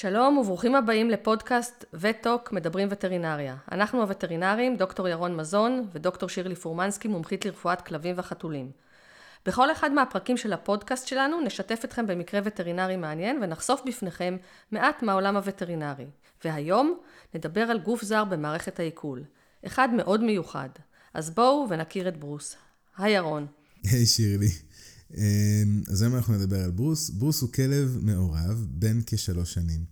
שלום וברוכים הבאים לפודקאסט וטוק מדברים וטרינריה. אנחנו הווטרינרים, דוקטור ירון מזון ודוקטור שירלי פורמנסקי, מומחית לרפואת כלבים וחתולים. בכל אחד מהפרקים של הפודקאסט שלנו נשתף אתכם במקרה וטרינרי מעניין ונחשוף בפניכם מעט מהעולם הווטרינרי. והיום נדבר על גוף זר במערכת העיכול. אחד מאוד מיוחד. אז בואו ונכיר את ברוס. היי ירון. היי שירלי. אמ, אז היום אנחנו נדבר על ברוס. ברוס הוא כלב מעורב, בן כשלוש שנים.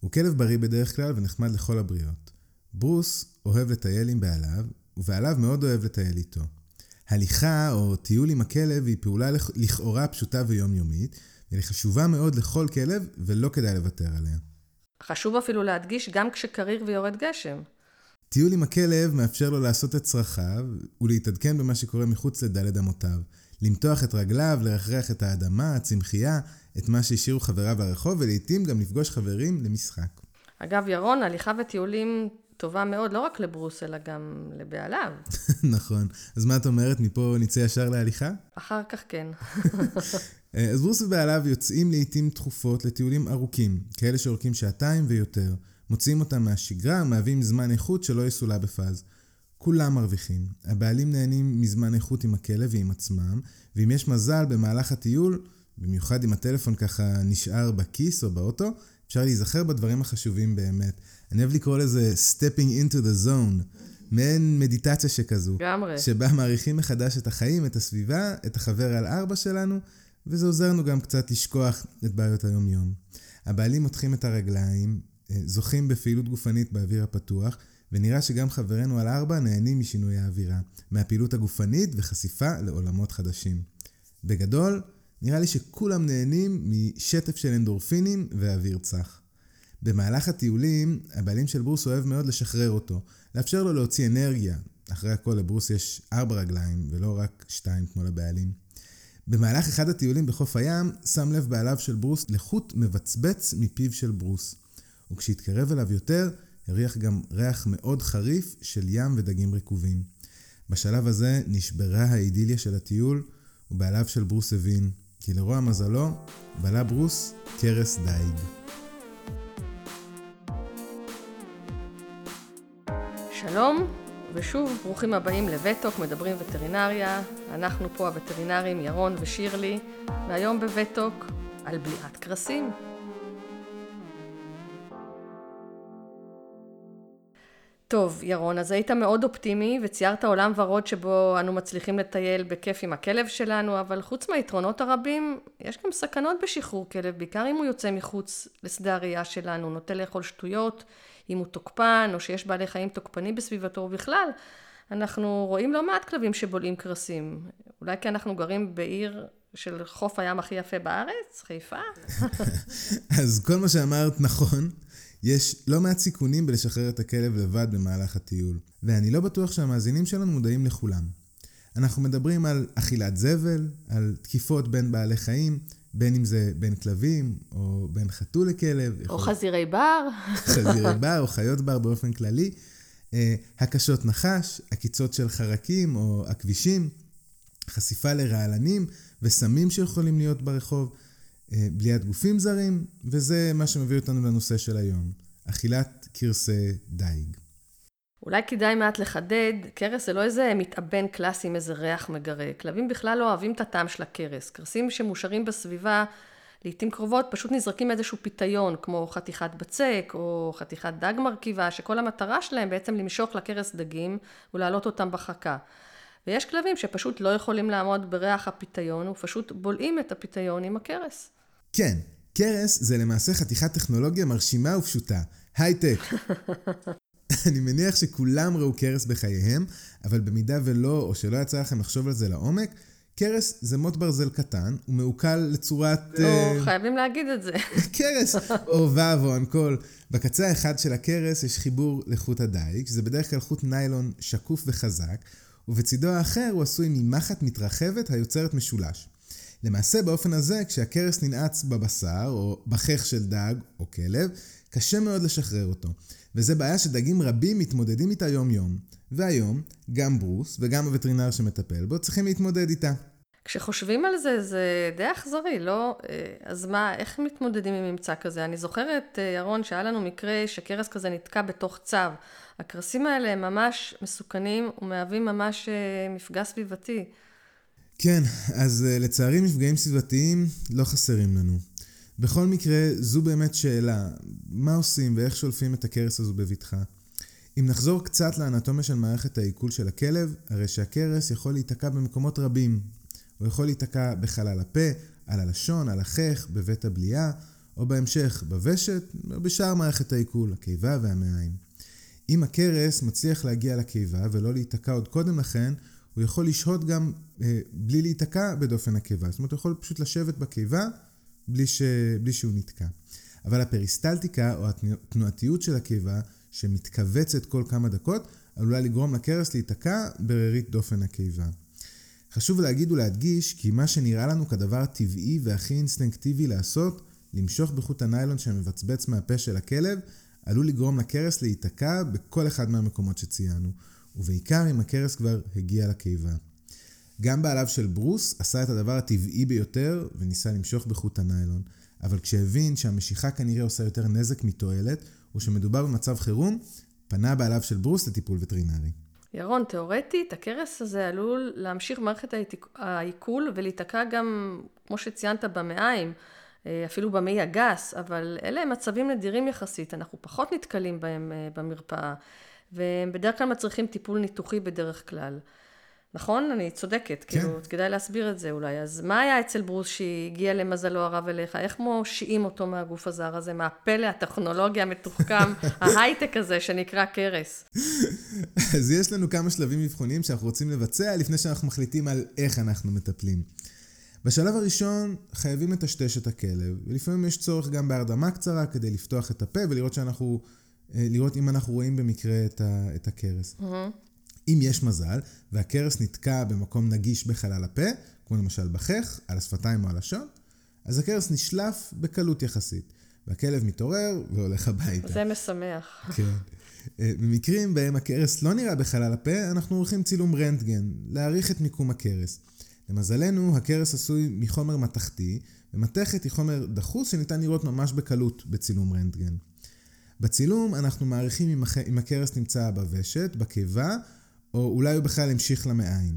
הוא כלב בריא בדרך כלל ונחמד לכל הבריות. ברוס אוהב לטייל עם בעליו, ובעליו מאוד אוהב לטייל איתו. הליכה או טיול עם הכלב היא פעולה לכאורה פשוטה ויומיומית, והיא חשובה מאוד לכל כלב ולא כדאי לוותר עליה. חשוב אפילו להדגיש גם כשקריר ויורד גשם. טיול עם הכלב מאפשר לו לעשות את צרכיו ולהתעדכן במה שקורה מחוץ לדלת אמותיו. למתוח את רגליו, לרחרח את האדמה, הצמחייה, את מה שהשאירו חבריו ברחוב, ולעיתים גם לפגוש חברים למשחק. אגב, ירון, הליכה וטיולים טובה מאוד, לא רק לברוס, אלא גם לבעליו. נכון. אז מה את אומרת? מפה נצא ישר להליכה? אחר כך כן. אז ברוס ובעליו יוצאים לעיתים תכופות לטיולים ארוכים, כאלה שאורכים שעתיים ויותר. מוציאים אותם מהשגרה, מהווים זמן איכות שלא יסולא בפאז. כולם מרוויחים. הבעלים נהנים מזמן איכות עם הכלב ועם עצמם, ואם יש מזל במהלך הטיול, במיוחד אם הטלפון ככה נשאר בכיס או באוטו, אפשר להיזכר בדברים החשובים באמת. אני אוהב לקרוא לזה stepping into the zone, מעין מדיטציה שכזו. לגמרי. שבה מעריכים מחדש את החיים, את הסביבה, את החבר על ארבע שלנו, וזה עוזר לנו גם קצת לשכוח את בעיות היום-יום. הבעלים מותחים את הרגליים, אה, זוכים בפעילות גופנית באוויר הפתוח, ונראה שגם חברינו על ארבע נהנים משינוי האווירה, מהפעילות הגופנית וחשיפה לעולמות חדשים. בגדול, נראה לי שכולם נהנים משטף של אנדורפינים ואוויר צח. במהלך הטיולים, הבעלים של ברוס אוהב מאוד לשחרר אותו, לאפשר לו להוציא אנרגיה. אחרי הכל לברוס יש ארבע רגליים, ולא רק שתיים כמו לבעלים. במהלך אחד הטיולים בחוף הים, שם לב בעליו של ברוס לחוט מבצבץ מפיו של ברוס. וכשהתקרב אליו יותר, הריח גם ריח מאוד חריף של ים ודגים רקובים. בשלב הזה נשברה האידיליה של הטיול, ובעליו של ברוס הבין, כי לרוע מזלו, בלה ברוס קרס דייג. שלום, ושוב ברוכים הבאים לווטוק, מדברים וטרינריה. אנחנו פה הווטרינרים ירון ושירלי, והיום בווטוק על בליעת קרסים. טוב, ירון, אז היית מאוד אופטימי וציירת עולם ורוד שבו אנו מצליחים לטייל בכיף עם הכלב שלנו, אבל חוץ מהיתרונות הרבים, יש גם סכנות בשחרור כלב, בעיקר אם הוא יוצא מחוץ לשדה הראייה שלנו, נוטה לאכול שטויות, אם הוא תוקפן, או שיש בעלי חיים תוקפנים בסביבתו, ובכלל, אנחנו רואים לא מעט כלבים שבולעים קרסים. אולי כי אנחנו גרים בעיר של חוף הים הכי יפה בארץ, חיפה? אז כל מה שאמרת נכון. יש לא מעט סיכונים בלשחרר את הכלב לבד במהלך הטיול, ואני לא בטוח שהמאזינים שלנו מודעים לכולם. אנחנו מדברים על אכילת זבל, על תקיפות בין בעלי חיים, בין אם זה בין כלבים, או בין חתול לכלב. או יכול... חזירי בר. חזירי בר, או חיות בר באופן כללי. אה, הקשות נחש, עקיצות של חרקים או הכבישים, חשיפה לרעלנים וסמים שיכולים להיות ברחוב. אה, בליעת גופים זרים, וזה מה שמביא אותנו לנושא של היום, אכילת קרסי דייג. אולי כדאי מעט לחדד, קרס זה לא איזה מתאבן קלאסי עם איזה ריח מגרה. כלבים בכלל לא אוהבים את הטעם של הקרס. קרסים שמושרים בסביבה, לעיתים קרובות פשוט נזרקים איזשהו פיתיון, כמו חתיכת בצק או חתיכת דג מרכיבה, שכל המטרה שלהם בעצם למשוך לקרס דגים ולהעלות אותם בחכה. ויש כלבים שפשוט לא יכולים לעמוד בריח הפיתיון ופשוט בולעים את הפיתיון עם הקרס. כן, קרס זה למעשה חתיכת טכנולוגיה מרשימה ופשוטה, הייטק. אני מניח שכולם ראו קרס בחייהם, אבל במידה ולא, או שלא יצא לכם לחשוב על זה לעומק, קרס זה מוט ברזל קטן, הוא מעוקל לצורת... או, אה... חייבים להגיד את זה. קרס, או וו או אנקול. בקצה האחד של הקרס יש חיבור לחוט הדיג, שזה בדרך כלל חוט ניילון שקוף וחזק, ובצידו האחר הוא עשוי ממחט מתרחבת היוצרת משולש. למעשה באופן הזה, כשהקרס ננעץ בבשר, או בחך של דג או כלב, קשה מאוד לשחרר אותו. וזה בעיה שדגים רבים מתמודדים איתה יום-יום. והיום, גם ברוס וגם הווטרינר שמטפל בו צריכים להתמודד איתה. כשחושבים על זה, זה די אכזרי, לא? אה, אז מה, איך מתמודדים עם ממצא כזה? אני זוכרת, אה, ירון, שהיה לנו מקרה שקרס כזה נתקע בתוך צו. הקרסים האלה הם ממש מסוכנים ומהווים ממש אה, מפגע סביבתי. כן, אז לצערי מפגעים סביבתיים לא חסרים לנו. בכל מקרה, זו באמת שאלה, מה עושים ואיך שולפים את הקרס הזו בבטחה? אם נחזור קצת לאנטומיה של מערכת העיכול של הכלב, הרי שהקרס יכול להיתקע במקומות רבים, הוא יכול להיתקע בחלל הפה, על הלשון, על החך, בבית הבליעה, או בהמשך בוושת, או בשאר מערכת העיכול, הקיבה והמעיים. אם הכרס מצליח להגיע לקיבה ולא להיתקע עוד קודם לכן, הוא יכול לשהות גם אה, בלי להיתקע בדופן הקיבה. זאת אומרת, הוא יכול פשוט לשבת בקיבה בלי, ש... בלי שהוא נתקע. אבל הפריסטלטיקה או התנועתיות של הקיבה, שמתכווצת כל כמה דקות, עלולה לגרום לקרס להיתקע ברירית דופן הקיבה. חשוב להגיד ולהדגיש כי מה שנראה לנו כדבר הטבעי והכי אינסטינקטיבי לעשות, למשוך בחוט הניילון שמבצבץ מהפה של הכלב, עלול לגרום לקרס להיתקע בכל אחד מהמקומות שציינו, ובעיקר אם הכרס כבר הגיע לקיבה. גם בעליו של ברוס עשה את הדבר הטבעי ביותר וניסה למשוך בחוט הניילון, אבל כשהבין שהמשיכה כנראה עושה יותר נזק מתועלת, ושמדובר במצב חירום, פנה בעליו של ברוס לטיפול וטרינרי. ירון, תאורטית, הכרס הזה עלול להמשיך במערכת העיכול ולהיתקע גם, כמו שציינת, במעיים, אה, אפילו במעי הגס, אבל אלה הם מצבים נדירים יחסית, אנחנו פחות נתקלים בהם אה, במרפאה, והם בדרך כלל מצריכים טיפול ניתוחי בדרך כלל. נכון? אני צודקת, כן. כאילו, כדאי להסביר את זה אולי. אז מה היה אצל ברוס שהגיע למזלו הרב אליך? איך מושיעים אותו מהגוף הזר הזה, מהפלא הטכנולוגיה המתוחכם, ההייטק הזה שנקרא קרס? אז יש לנו כמה שלבים אבחוניים שאנחנו רוצים לבצע לפני שאנחנו מחליטים על איך אנחנו מטפלים. בשלב הראשון חייבים לטשטש את הכלב, ולפעמים יש צורך גם בהרדמה קצרה כדי לפתוח את הפה ולראות שאנחנו, לראות אם אנחנו רואים במקרה את, ה, את הכרס. Mm-hmm. אם יש מזל, והקרס נתקע במקום נגיש בחלל הפה, כמו למשל בחך, על השפתיים או הלשון, אז הקרס נשלף בקלות יחסית, והכלב מתעורר והולך הביתה. זה משמח. כן. אה, במקרים בהם הקרס לא נראה בחלל הפה, אנחנו עורכים צילום רנטגן, להעריך את מיקום הקרס. למזלנו, הקרס עשוי מחומר מתכתי, ומתכת היא חומר דחוס שניתן לראות ממש בקלות בצילום רנטגן. בצילום אנחנו מעריכים אם הקרס נמצא בוושת, בקיבה, או אולי הוא בכלל המשיך למעיים.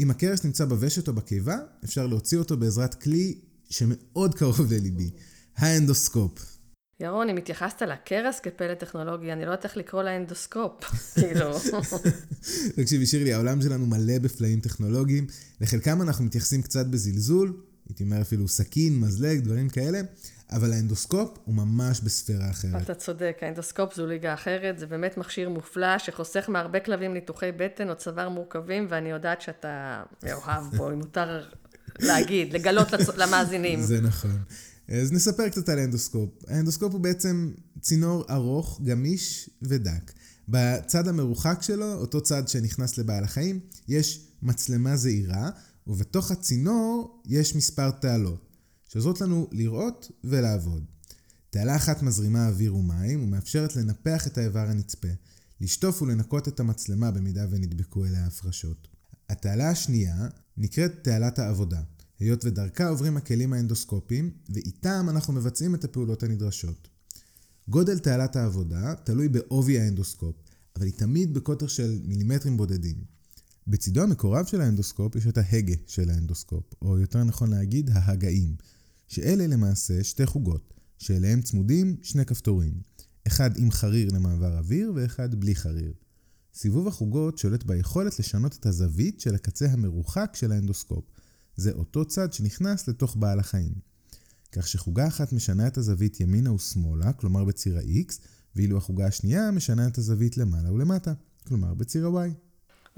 אם הקרס נמצא בוושת או בקיבה, אפשר להוציא אותו בעזרת כלי שמאוד קרוב לליבי, האנדוסקופ. ירון, אם התייחסת לקרס כפלא טכנולוגי, אני לא יודעת איך לקרוא לאנדוסקופ, כאילו. תקשיבי, שירלי, העולם שלנו מלא בפלאים טכנולוגיים, לחלקם אנחנו מתייחסים קצת בזלזול, הייתי אומר אפילו סכין, מזלג, דברים כאלה, אבל האנדוסקופ הוא ממש בספירה אחרת. אתה צודק, האנדוסקופ זו ליגה אחרת, זה באמת מכשיר מופלא שחוסך מהרבה כלבים ניתוחי בטן או צוואר מורכבים, ואני יודעת שאתה מאוהב בו, אם מותר להגיד, לגלות לצ... למאזינים. זה נכון. אז נספר קצת על האנדוסקופ. האנדוסקופ הוא בעצם צינור ארוך, גמיש ודק. בצד המרוחק שלו, אותו צד שנכנס לבעל החיים, יש מצלמה זעירה, ובתוך הצינור יש מספר תעלות. שעוזרות לנו לראות ולעבוד. תעלה אחת מזרימה אוויר ומים ומאפשרת לנפח את האיבר הנצפה, לשטוף ולנקות את המצלמה במידה ונדבקו אליה הפרשות. התעלה השנייה נקראת תעלת העבודה, היות ודרכה עוברים הכלים האנדוסקופיים, ואיתם אנחנו מבצעים את הפעולות הנדרשות. גודל תעלת העבודה תלוי בעובי האנדוסקופ, אבל היא תמיד בקוטר של מילימטרים בודדים. בצידו המקורב של האנדוסקופ יש את ההגה של האנדוסקופ, או יותר נכון להגיד ההגאים, שאלה למעשה שתי חוגות, שאליהם צמודים שני כפתורים, אחד עם חריר למעבר אוויר ואחד בלי חריר. סיבוב החוגות שולט ביכולת לשנות את הזווית של הקצה המרוחק של האנדוסקופ. זה אותו צד שנכנס לתוך בעל החיים. כך שחוגה אחת משנה את הזווית ימינה ושמאלה, כלומר בציר ה-X, ואילו החוגה השנייה משנה את הזווית למעלה ולמטה, כלומר בציר ה-Y.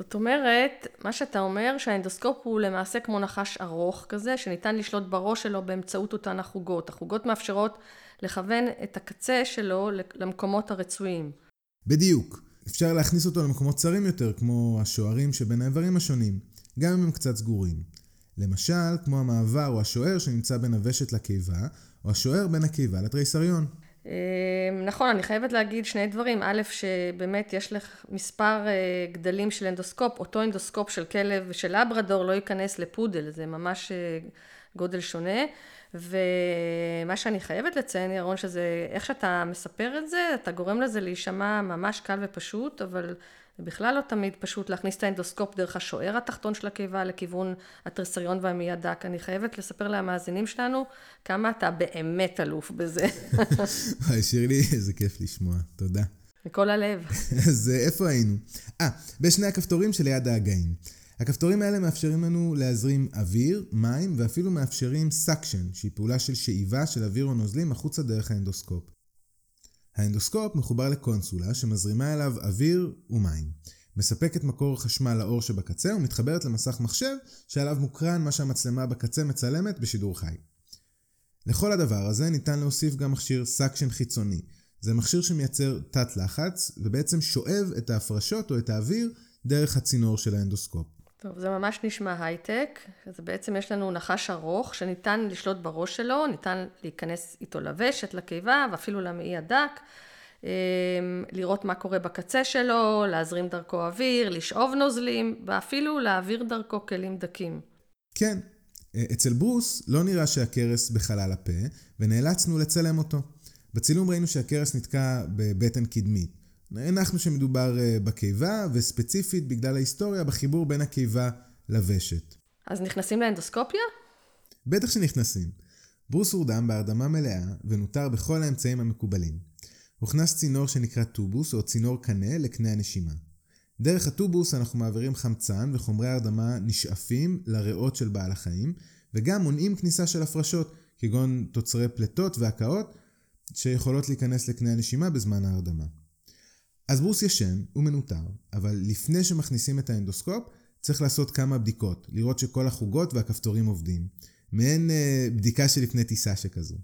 זאת אומרת, מה שאתה אומר שהאנדוסקופ הוא למעשה כמו נחש ארוך כזה, שניתן לשלוט בראש שלו באמצעות אותן החוגות. החוגות מאפשרות לכוון את הקצה שלו למקומות הרצויים. בדיוק. אפשר להכניס אותו למקומות צרים יותר, כמו השוערים שבין האיברים השונים, גם אם הם קצת סגורים. למשל, כמו המעבר או השוער שנמצא בין הוושת לקיבה, או השוער בין הקיבה לתריסריון. נכון, אני חייבת להגיד שני דברים. א', שבאמת יש לך מספר גדלים של אנדוסקופ, אותו אנדוסקופ של כלב ושל לברדור לא ייכנס לפודל, זה ממש גודל שונה. ומה שאני חייבת לציין, ירון, שזה איך שאתה מספר את זה, אתה גורם לזה להישמע ממש קל ופשוט, אבל זה בכלל לא תמיד פשוט להכניס את האנדוסקופ דרך השוער התחתון של הקיבה לכיוון התריסריון והמעי הדק. אני חייבת לספר למאזינים שלנו כמה אתה באמת אלוף בזה. וואי, שירלי, איזה כיף לשמוע. תודה. מכל הלב. אז איפה היינו? אה, בשני הכפתורים שליד ההגאים. הכפתורים האלה מאפשרים לנו להזרים אוויר, מים ואפילו מאפשרים suction, שהיא פעולה של שאיבה של אוויר או נוזלים החוצה דרך האנדוסקופ. האנדוסקופ מחובר לקונסולה שמזרימה אליו אוויר ומים. מספקת מקור חשמל לאור שבקצה ומתחברת למסך מחשב שעליו מוקרן מה שהמצלמה בקצה מצלמת בשידור חי. לכל הדבר הזה ניתן להוסיף גם מכשיר suction חיצוני. זה מכשיר שמייצר תת לחץ ובעצם שואב את ההפרשות או את האוויר דרך הצינור של האנדוסקופ. טוב, זה ממש נשמע הייטק. אז בעצם יש לנו נחש ארוך שניתן לשלוט בראש שלו, ניתן להיכנס איתו לוושת, לקיבה ואפילו למעי הדק, אמ, לראות מה קורה בקצה שלו, להזרים דרכו אוויר, לשאוב נוזלים ואפילו להעביר דרכו כלים דקים. כן, אצל ברוס לא נראה שהקרס בחלל הפה ונאלצנו לצלם אותו. בצילום ראינו שהקרס נתקע בבטן קדמית. הנחנו שמדובר אה, בקיבה, וספציפית בגלל ההיסטוריה בחיבור בין הקיבה לוושת. אז נכנסים לאנדוסקופיה? בטח שנכנסים. ברוס הורדם בהרדמה מלאה ונותר בכל האמצעים המקובלים. הוכנס צינור שנקרא טובוס או צינור קנה לקנה הנשימה. דרך הטובוס אנחנו מעבירים חמצן וחומרי הרדמה נשאפים לריאות של בעל החיים וגם מונעים כניסה של הפרשות כגון תוצרי פלטות והקאות שיכולות להיכנס לקנה הנשימה בזמן ההרדמה. אז ברוס ישן, הוא מנוטר, אבל לפני שמכניסים את האנדוסקופ, צריך לעשות כמה בדיקות, לראות שכל החוגות והכפתורים עובדים. מעין אה, בדיקה שלפני טיסה שכזו.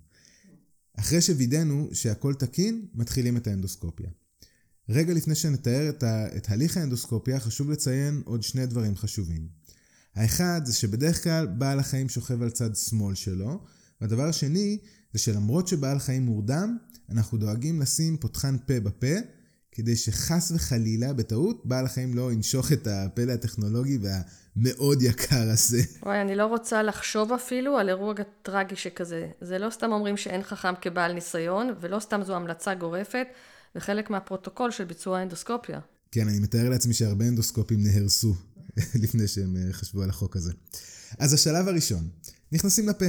אחרי שווידאנו שהכל תקין, מתחילים את האנדוסקופיה. רגע לפני שנתאר את, ה, את הליך האנדוסקופיה, חשוב לציין עוד שני דברים חשובים. האחד זה שבדרך כלל בעל החיים שוכב על צד שמאל שלו, והדבר השני זה שלמרות שבעל חיים מורדם, אנחנו דואגים לשים פותחן פה בפה, כדי שחס וחלילה, בטעות, בעל החיים לא ינשוך את הפלא הטכנולוגי והמאוד יקר הזה. וואי, אני לא רוצה לחשוב אפילו על אירוע טרגי שכזה. זה לא סתם אומרים שאין חכם כבעל ניסיון, ולא סתם זו המלצה גורפת, זה חלק מהפרוטוקול של ביצוע האנדוסקופיה. כן, אני מתאר לעצמי שהרבה אנדוסקופים נהרסו לפני שהם אה, חשבו על החוק הזה. אז השלב הראשון, נכנסים לפה.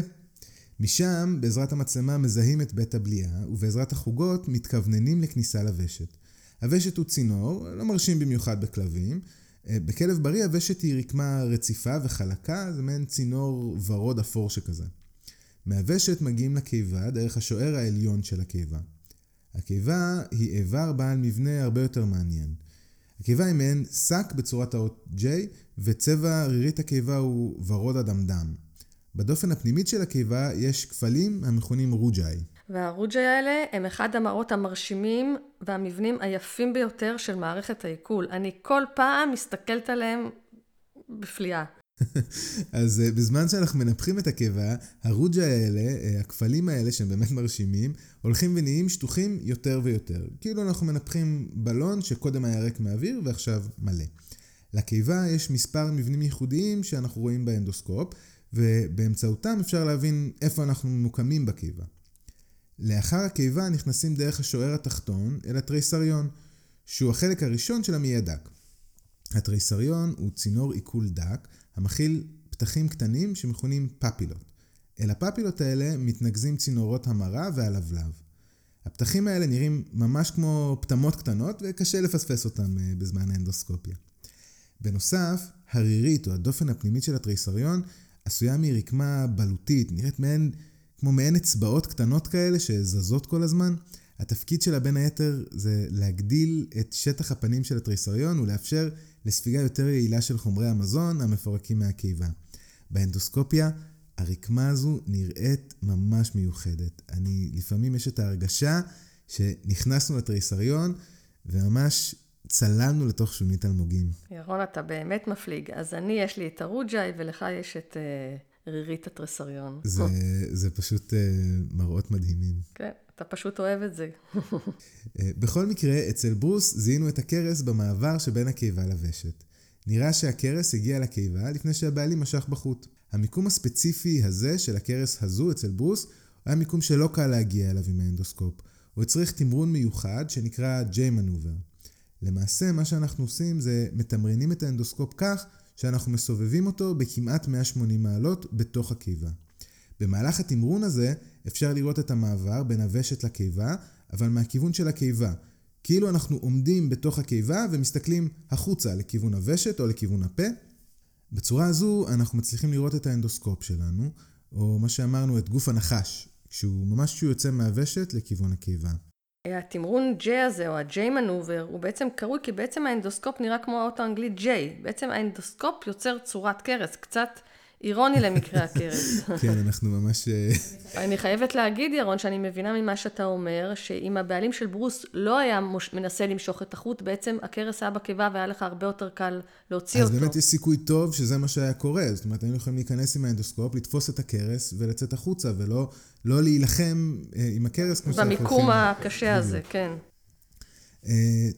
משם, בעזרת המצלמה מזהים את בית הבליעה, ובעזרת החוגות מתכווננים לכניסה לוושת. הוושת הוא צינור, לא מרשים במיוחד בכלבים. אה, בכלב בריא הוושת היא רקמה רציפה וחלקה, זה מעין צינור ורוד אפור שכזה. מהוושת מגיעים לקיבה דרך השוער העליון של הקיבה. הקיבה היא איבר בעל מבנה הרבה יותר מעניין. הקיבה היא מעין שק בצורת האות J, וצבע רירית הקיבה הוא ורוד אדמדם. בדופן הפנימית של הקיבה יש כפלים המכונים רוג'אי. והרוג'י האלה הם אחד המראות המרשימים והמבנים היפים ביותר של מערכת העיכול. אני כל פעם מסתכלת עליהם בפליאה. אז אה, בזמן שאנחנו מנפחים את הקיבה, הרוג'ה האלה, אה, הכפלים האלה שהם באמת מרשימים, הולכים ונהיים שטוחים יותר ויותר. כאילו אנחנו מנפחים בלון שקודם היה ריק מהאוויר ועכשיו מלא. לקיבה יש מספר מבנים ייחודיים שאנחנו רואים באנדוסקופ, ובאמצעותם אפשר להבין איפה אנחנו ממוקמים בקיבה. לאחר הקיבה נכנסים דרך השוער התחתון אל התריסריון, שהוא החלק הראשון של המעי הדק. התריסריון הוא צינור עיכול דק המכיל פתחים קטנים שמכונים פפילות. אל הפפילות האלה מתנקזים צינורות המרה והלבלב. הפתחים האלה נראים ממש כמו פטמות קטנות וקשה לפספס אותם אה, בזמן האנדוסקופיה. בנוסף, הרירית או הדופן הפנימית של התריסריון עשויה מרקמה בלוטית, נראית מעין כמו מעין אצבעות קטנות כאלה שזזות כל הזמן. התפקיד שלה בין היתר זה להגדיל את שטח הפנים של התריסריון ולאפשר לספיגה יותר יעילה של חומרי המזון המפורקים מהקיבה. באנדוסקופיה הרקמה הזו נראית ממש מיוחדת. אני, לפעמים יש את ההרגשה שנכנסנו לתריסריון וממש צללנו לתוך שונית אלמוגים. ירון, אתה באמת מפליג. אז אני, יש לי את הרוג'אי ולך יש את... Uh... רירית התרסריון. זה, זה פשוט uh, מראות מדהימים. כן, אתה פשוט אוהב את זה. uh, בכל מקרה, אצל ברוס זיהינו את הכרס במעבר שבין הקיבה לוושת. נראה שהכרס הגיע לקיבה לפני שהבעלים משך בחוט. המיקום הספציפי הזה של הכרס הזו אצל ברוס היה מיקום שלא קל להגיע אליו עם האנדוסקופ. הוא הצריך תמרון מיוחד שנקרא J מנובר. למעשה, מה שאנחנו עושים זה מתמרנים את האנדוסקופ כך שאנחנו מסובבים אותו בכמעט 180 מעלות בתוך הקיבה. במהלך התמרון הזה אפשר לראות את המעבר בין הוושת לקיבה, אבל מהכיוון של הקיבה. כאילו אנחנו עומדים בתוך הקיבה ומסתכלים החוצה לכיוון הוושת או לכיוון הפה. בצורה הזו אנחנו מצליחים לראות את האנדוסקופ שלנו, או מה שאמרנו, את גוף הנחש, כשהוא ממש כשהוא יוצא מהוושת לכיוון הקיבה. התמרון J הזה, או ה-J מנובר, הוא בעצם קרוי כי בעצם האנדוסקופ נראה כמו האות האנגלית J. בעצם האנדוסקופ יוצר צורת קרס, קצת אירוני למקרה הקרס. כן, אנחנו ממש... אה, אני חייבת להגיד, ירון, שאני מבינה ממה שאתה אומר, שאם הבעלים של ברוס לא היה מוש... מנסה למשוך את החוט, בעצם הקרס היה בקיבה והיה לך הרבה יותר קל להוציא אז אותו. אז באמת יש סיכוי טוב שזה מה שהיה קורה. זאת אומרת, היינו יכולים להיכנס עם האנדוסקופ, לתפוס את הקרס ולצאת החוצה, ולא לא להילחם אה, עם הקרס כמו שאנחנו הולכים... במיקום הקשה הזה, כן. Uh,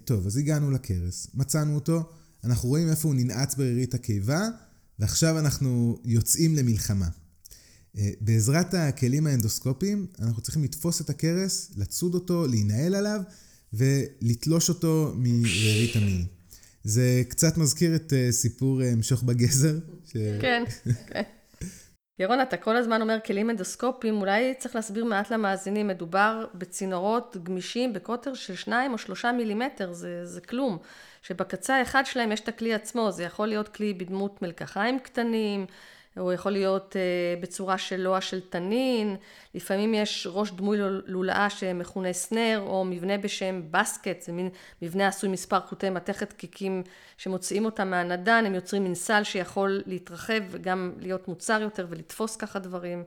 טוב, אז הגענו לקרס, מצאנו אותו, אנחנו רואים איפה הוא ננעץ ברירית הקיבה, ועכשיו אנחנו יוצאים למלחמה. אה, בעזרת הכלים האנדוסקופיים, אנחנו צריכים לתפוס את הכרס, לצוד אותו, להינעל עליו ולתלוש אותו מרירית המעי. זה קצת מזכיר את אה, סיפור אה, משוך בגזר. ש... כן, כן. ירון, אתה כל הזמן אומר כלים אנדוסקופיים, אולי צריך להסביר מעט למאזינים, מדובר בצינורות גמישים בקוטר של 2 או 3 מילימטר, זה, זה כלום. שבקצה האחד שלהם יש את הכלי עצמו, זה יכול להיות כלי בדמות מלקחיים קטנים, הוא יכול להיות uh, בצורה של לוע של תנין, לפעמים יש ראש דמוי לולאה שמכונה סנר, או מבנה בשם בסקט, זה מין מבנה עשוי מספר חוטי מתכת קיקים שמוציאים אותם מהנדן, הם יוצרים מין סל שיכול להתרחב וגם להיות מוצר יותר ולתפוס ככה דברים.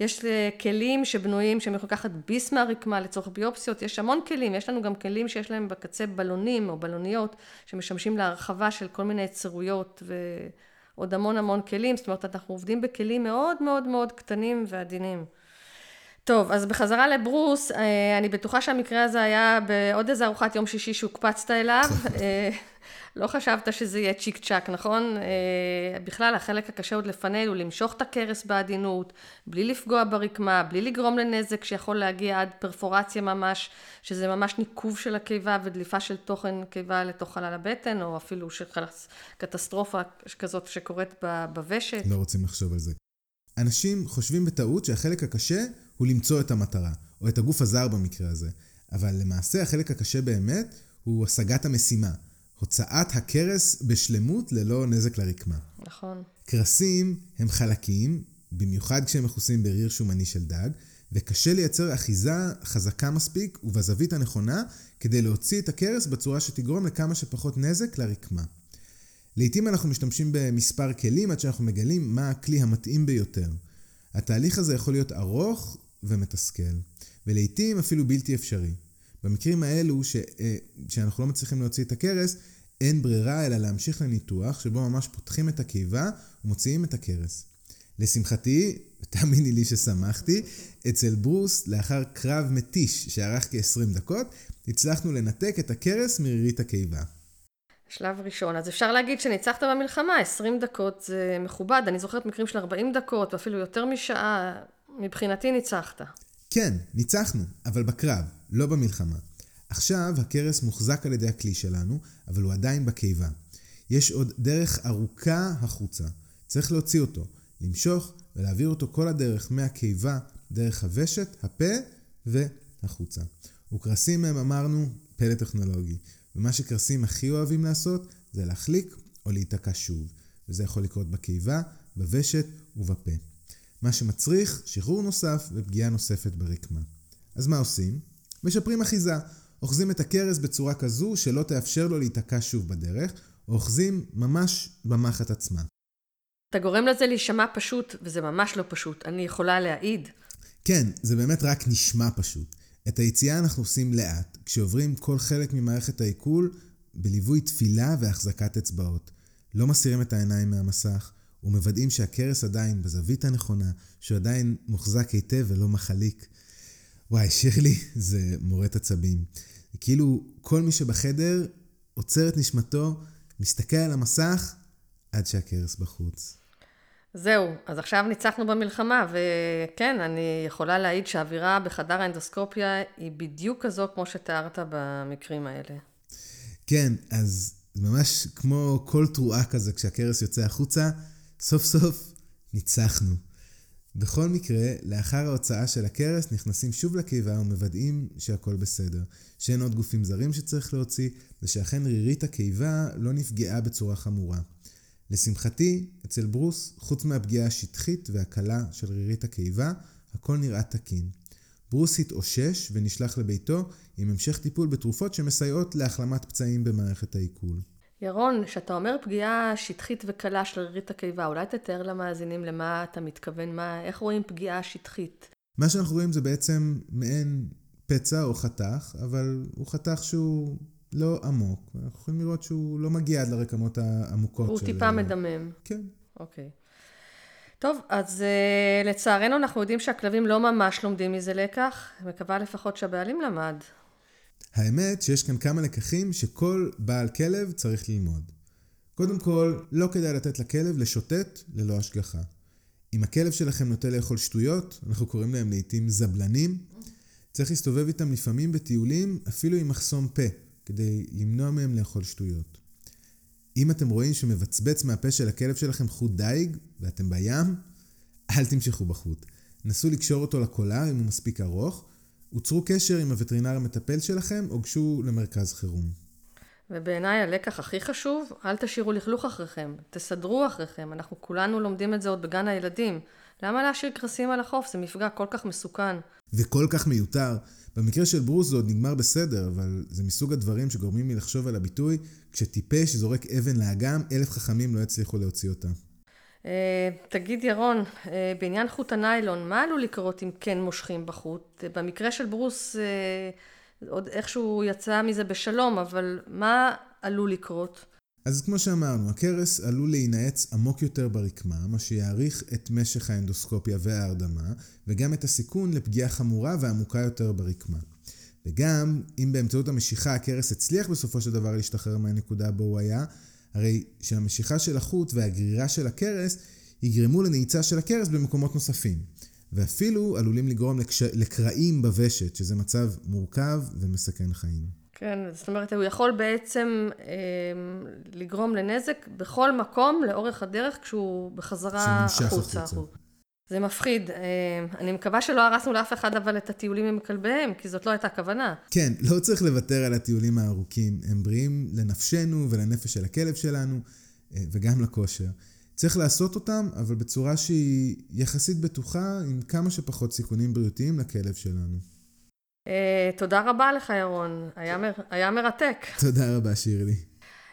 יש אה, כלים שבנויים שהם יכולים לקחת ביס מהרקמה לצורך ביופסיות, יש המון כלים, יש לנו גם כלים שיש להם בקצה בלונים או בלוניות שמשמשים להרחבה של כל מיני יצירויות ועוד המון המון כלים, זאת אומרת אנחנו עובדים בכלים מאוד מאוד מאוד קטנים ועדינים. טוב, אז בחזרה לברוס, אה, אני בטוחה שהמקרה הזה היה בעוד איזה ארוחת יום שישי שהוקפצת אליו. לא חשבת שזה יהיה צ'יק צ'אק, נכון? אה, בכלל, החלק הקשה עוד לפנינו, למשוך את הכרס בעדינות, בלי לפגוע ברקמה, בלי לגרום לנזק שיכול להגיע עד פרפורציה ממש, שזה ממש ניקוב של הקיבה ודליפה של תוכן קיבה לתוך חלל הבטן, או אפילו קטסטרופה כזאת שקורית בוושת. לא רוצים לחשוב על זה. אנשים חושבים בטעות שהחלק הקשה הוא למצוא את המטרה, או את הגוף הזר במקרה הזה. אבל למעשה החלק הקשה באמת הוא השגת המשימה. הוצאת הכרס בשלמות ללא נזק לרקמה. נכון. קרסים הם חלקים, במיוחד כשהם מכוסים בריר שומני של דג, וקשה לייצר אחיזה חזקה מספיק ובזווית הנכונה כדי להוציא את הכרס בצורה שתגרום לכמה שפחות נזק לרקמה. לעתים אנחנו משתמשים במספר כלים עד שאנחנו מגלים מה הכלי המתאים ביותר. התהליך הזה יכול להיות ארוך ומתסכל, ולעתים אפילו בלתי אפשרי. במקרים האלו ש, אה, שאנחנו לא מצליחים להוציא את הכרס, אין ברירה אלא להמשיך לניתוח שבו ממש פותחים את הקיבה ומוציאים את הכרס. לשמחתי, ותאמיני לי ששמחתי, אצל ברוס, לאחר קרב מתיש שארך כ-20 דקות, הצלחנו לנתק את הכרס מרירית הקיבה. שלב ראשון. אז אפשר להגיד שניצחת במלחמה, 20 דקות זה מכובד. אני זוכרת מקרים של 40 דקות, ואפילו יותר משעה. מבחינתי ניצחת. כן, ניצחנו, אבל בקרב, לא במלחמה. עכשיו הכרס מוחזק על ידי הכלי שלנו, אבל הוא עדיין בקיבה. יש עוד דרך ארוכה החוצה. צריך להוציא אותו, למשוך ולהעביר אותו כל הדרך מהקיבה, דרך הוושת, הפה והחוצה. וקרסים הם אמרנו פלא טכנולוגי. ומה שקרסים הכי אוהבים לעשות זה להחליק או להיתקע שוב. וזה יכול לקרות בקיבה, בוושת ובפה. מה שמצריך שחרור נוסף ופגיעה נוספת ברקמה. אז מה עושים? משפרים אחיזה. אוחזים את הכרס בצורה כזו שלא תאפשר לו להיתקע שוב בדרך, או אוחזים ממש במחט עצמה. אתה גורם לזה להישמע פשוט, וזה ממש לא פשוט. אני יכולה להעיד. כן, זה באמת רק נשמע פשוט. את היציאה אנחנו עושים לאט, כשעוברים כל חלק ממערכת העיכול בליווי תפילה והחזקת אצבעות. לא מסירים את העיניים מהמסך, ומוודאים שהכרס עדיין בזווית הנכונה, שהוא עדיין מוחזק היטב ולא מחליק. וואי, שירלי, זה מורט עצבים. כאילו כל מי שבחדר עוצר את נשמתו, מסתכל על המסך עד שהכרס בחוץ. זהו, אז עכשיו ניצחנו במלחמה, וכן, אני יכולה להעיד שהאווירה בחדר האנדוסקופיה היא בדיוק כזו כמו שתיארת במקרים האלה. כן, אז ממש כמו כל תרועה כזה כשהכרס יוצא החוצה, סוף סוף ניצחנו. בכל מקרה, לאחר ההוצאה של הכרס נכנסים שוב לקיבה ומוודאים שהכל בסדר, שאין עוד גופים זרים שצריך להוציא, ושאכן רירית הקיבה לא נפגעה בצורה חמורה. לשמחתי, אצל ברוס, חוץ מהפגיעה השטחית והקלה של רירית הקיבה, הכל נראה תקין. ברוס התאושש ונשלח לביתו עם המשך טיפול בתרופות שמסייעות להחלמת פצעים במערכת העיכול. ירון, כשאתה אומר פגיעה שטחית וקלה של רירית הקיבה, אולי תתאר למאזינים למה אתה מתכוון, מה, איך רואים פגיעה שטחית? מה שאנחנו רואים זה בעצם מעין פצע או חתך, אבל הוא חתך שהוא לא עמוק. אנחנו יכולים לראות שהוא לא מגיע עד לרקמות העמוקות הוא של... הוא טיפה מדמם. כן. אוקיי. טוב, אז uh, לצערנו אנחנו יודעים שהכלבים לא ממש לומדים מזה לקח. מקווה לפחות שהבעלים למד. האמת שיש כאן כמה לקחים שכל בעל כלב צריך ללמוד. קודם כל, לא כדאי לתת לכלב לשוטט ללא השגחה. אם הכלב שלכם נוטה לאכול שטויות, אנחנו קוראים להם לעיתים זבלנים, צריך להסתובב איתם לפעמים בטיולים, אפילו עם מחסום פה, כדי למנוע מהם לאכול שטויות. אם אתם רואים שמבצבץ מהפה של הכלב שלכם חוט דייג, ואתם בים, אל תמשכו בחוט. נסו לקשור אותו לקולר אם הוא מספיק ארוך, וצרו קשר עם הווטרינר המטפל שלכם, או גשו למרכז חירום. ובעיניי הלקח הכי חשוב, אל תשאירו לכלוך אחריכם, תסדרו אחריכם, אנחנו כולנו לומדים את זה עוד בגן הילדים. למה להשאיר קרסים על החוף? זה מפגע כל כך מסוכן. וכל כך מיותר. במקרה של ברוס זה עוד נגמר בסדר, אבל זה מסוג הדברים שגורמים לי לחשוב על הביטוי, כשטיפש זורק אבן לאגם, אלף חכמים לא יצליחו להוציא אותה. אה, תגיד ירון, אה, בעניין חוט הניילון, מה עלול לקרות אם כן מושכים בחוט? במקרה של ברוס, אה, עוד איכשהו יצא מזה בשלום, אבל מה עלול לקרות? אז כמו שאמרנו, הכרס עלול להינעץ עמוק יותר ברקמה, מה שיאריך את משך האנדוסקופיה וההרדמה, וגם את הסיכון לפגיעה חמורה ועמוקה יותר ברקמה. וגם, אם באמצעות המשיכה הכרס הצליח בסופו של דבר להשתחרר מהנקודה בו הוא היה, הרי שהמשיכה של החוט והגרירה של הכרס יגרמו לנעיצה של הכרס במקומות נוספים. ואפילו עלולים לגרום לקש... לקרעים בוושת, שזה מצב מורכב ומסכן חיים. כן, זאת אומרת, הוא יכול בעצם אה, לגרום לנזק בכל מקום לאורך הדרך כשהוא בחזרה החוצה. החוצה. זה מפחיד. אה, אני מקווה שלא הרסנו לאף אחד אבל את הטיולים עם כלביהם, כי זאת לא הייתה הכוונה. כן, לא צריך לוותר על הטיולים הארוכים. הם בריאים לנפשנו ולנפש של הכלב שלנו, אה, וגם לכושר. צריך לעשות אותם, אבל בצורה שהיא יחסית בטוחה, עם כמה שפחות סיכונים בריאותיים לכלב שלנו. Uh, תודה רבה לך, ירון. היה מרתק. תודה רבה, שירלי.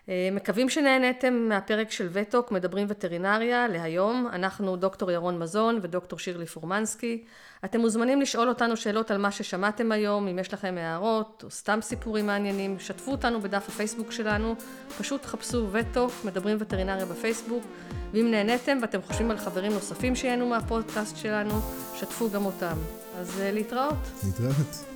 Uh, מקווים שנהניתם מהפרק של וטוק, מדברים וטרינריה, להיום. אנחנו דוקטור ירון מזון ודוקטור שירלי פורמנסקי. אתם מוזמנים לשאול אותנו שאלות על מה ששמעתם היום, אם יש לכם הערות, או סתם סיפורים מעניינים, שתפו אותנו בדף הפייסבוק שלנו. פשוט חפשו וטוק, מדברים וטרינריה בפייסבוק. ואם נהניתם ואתם חושבים על חברים נוספים שיהנו מהפודקאסט שלנו, שתפו גם אותם. אז uh, להתראות. להתראות.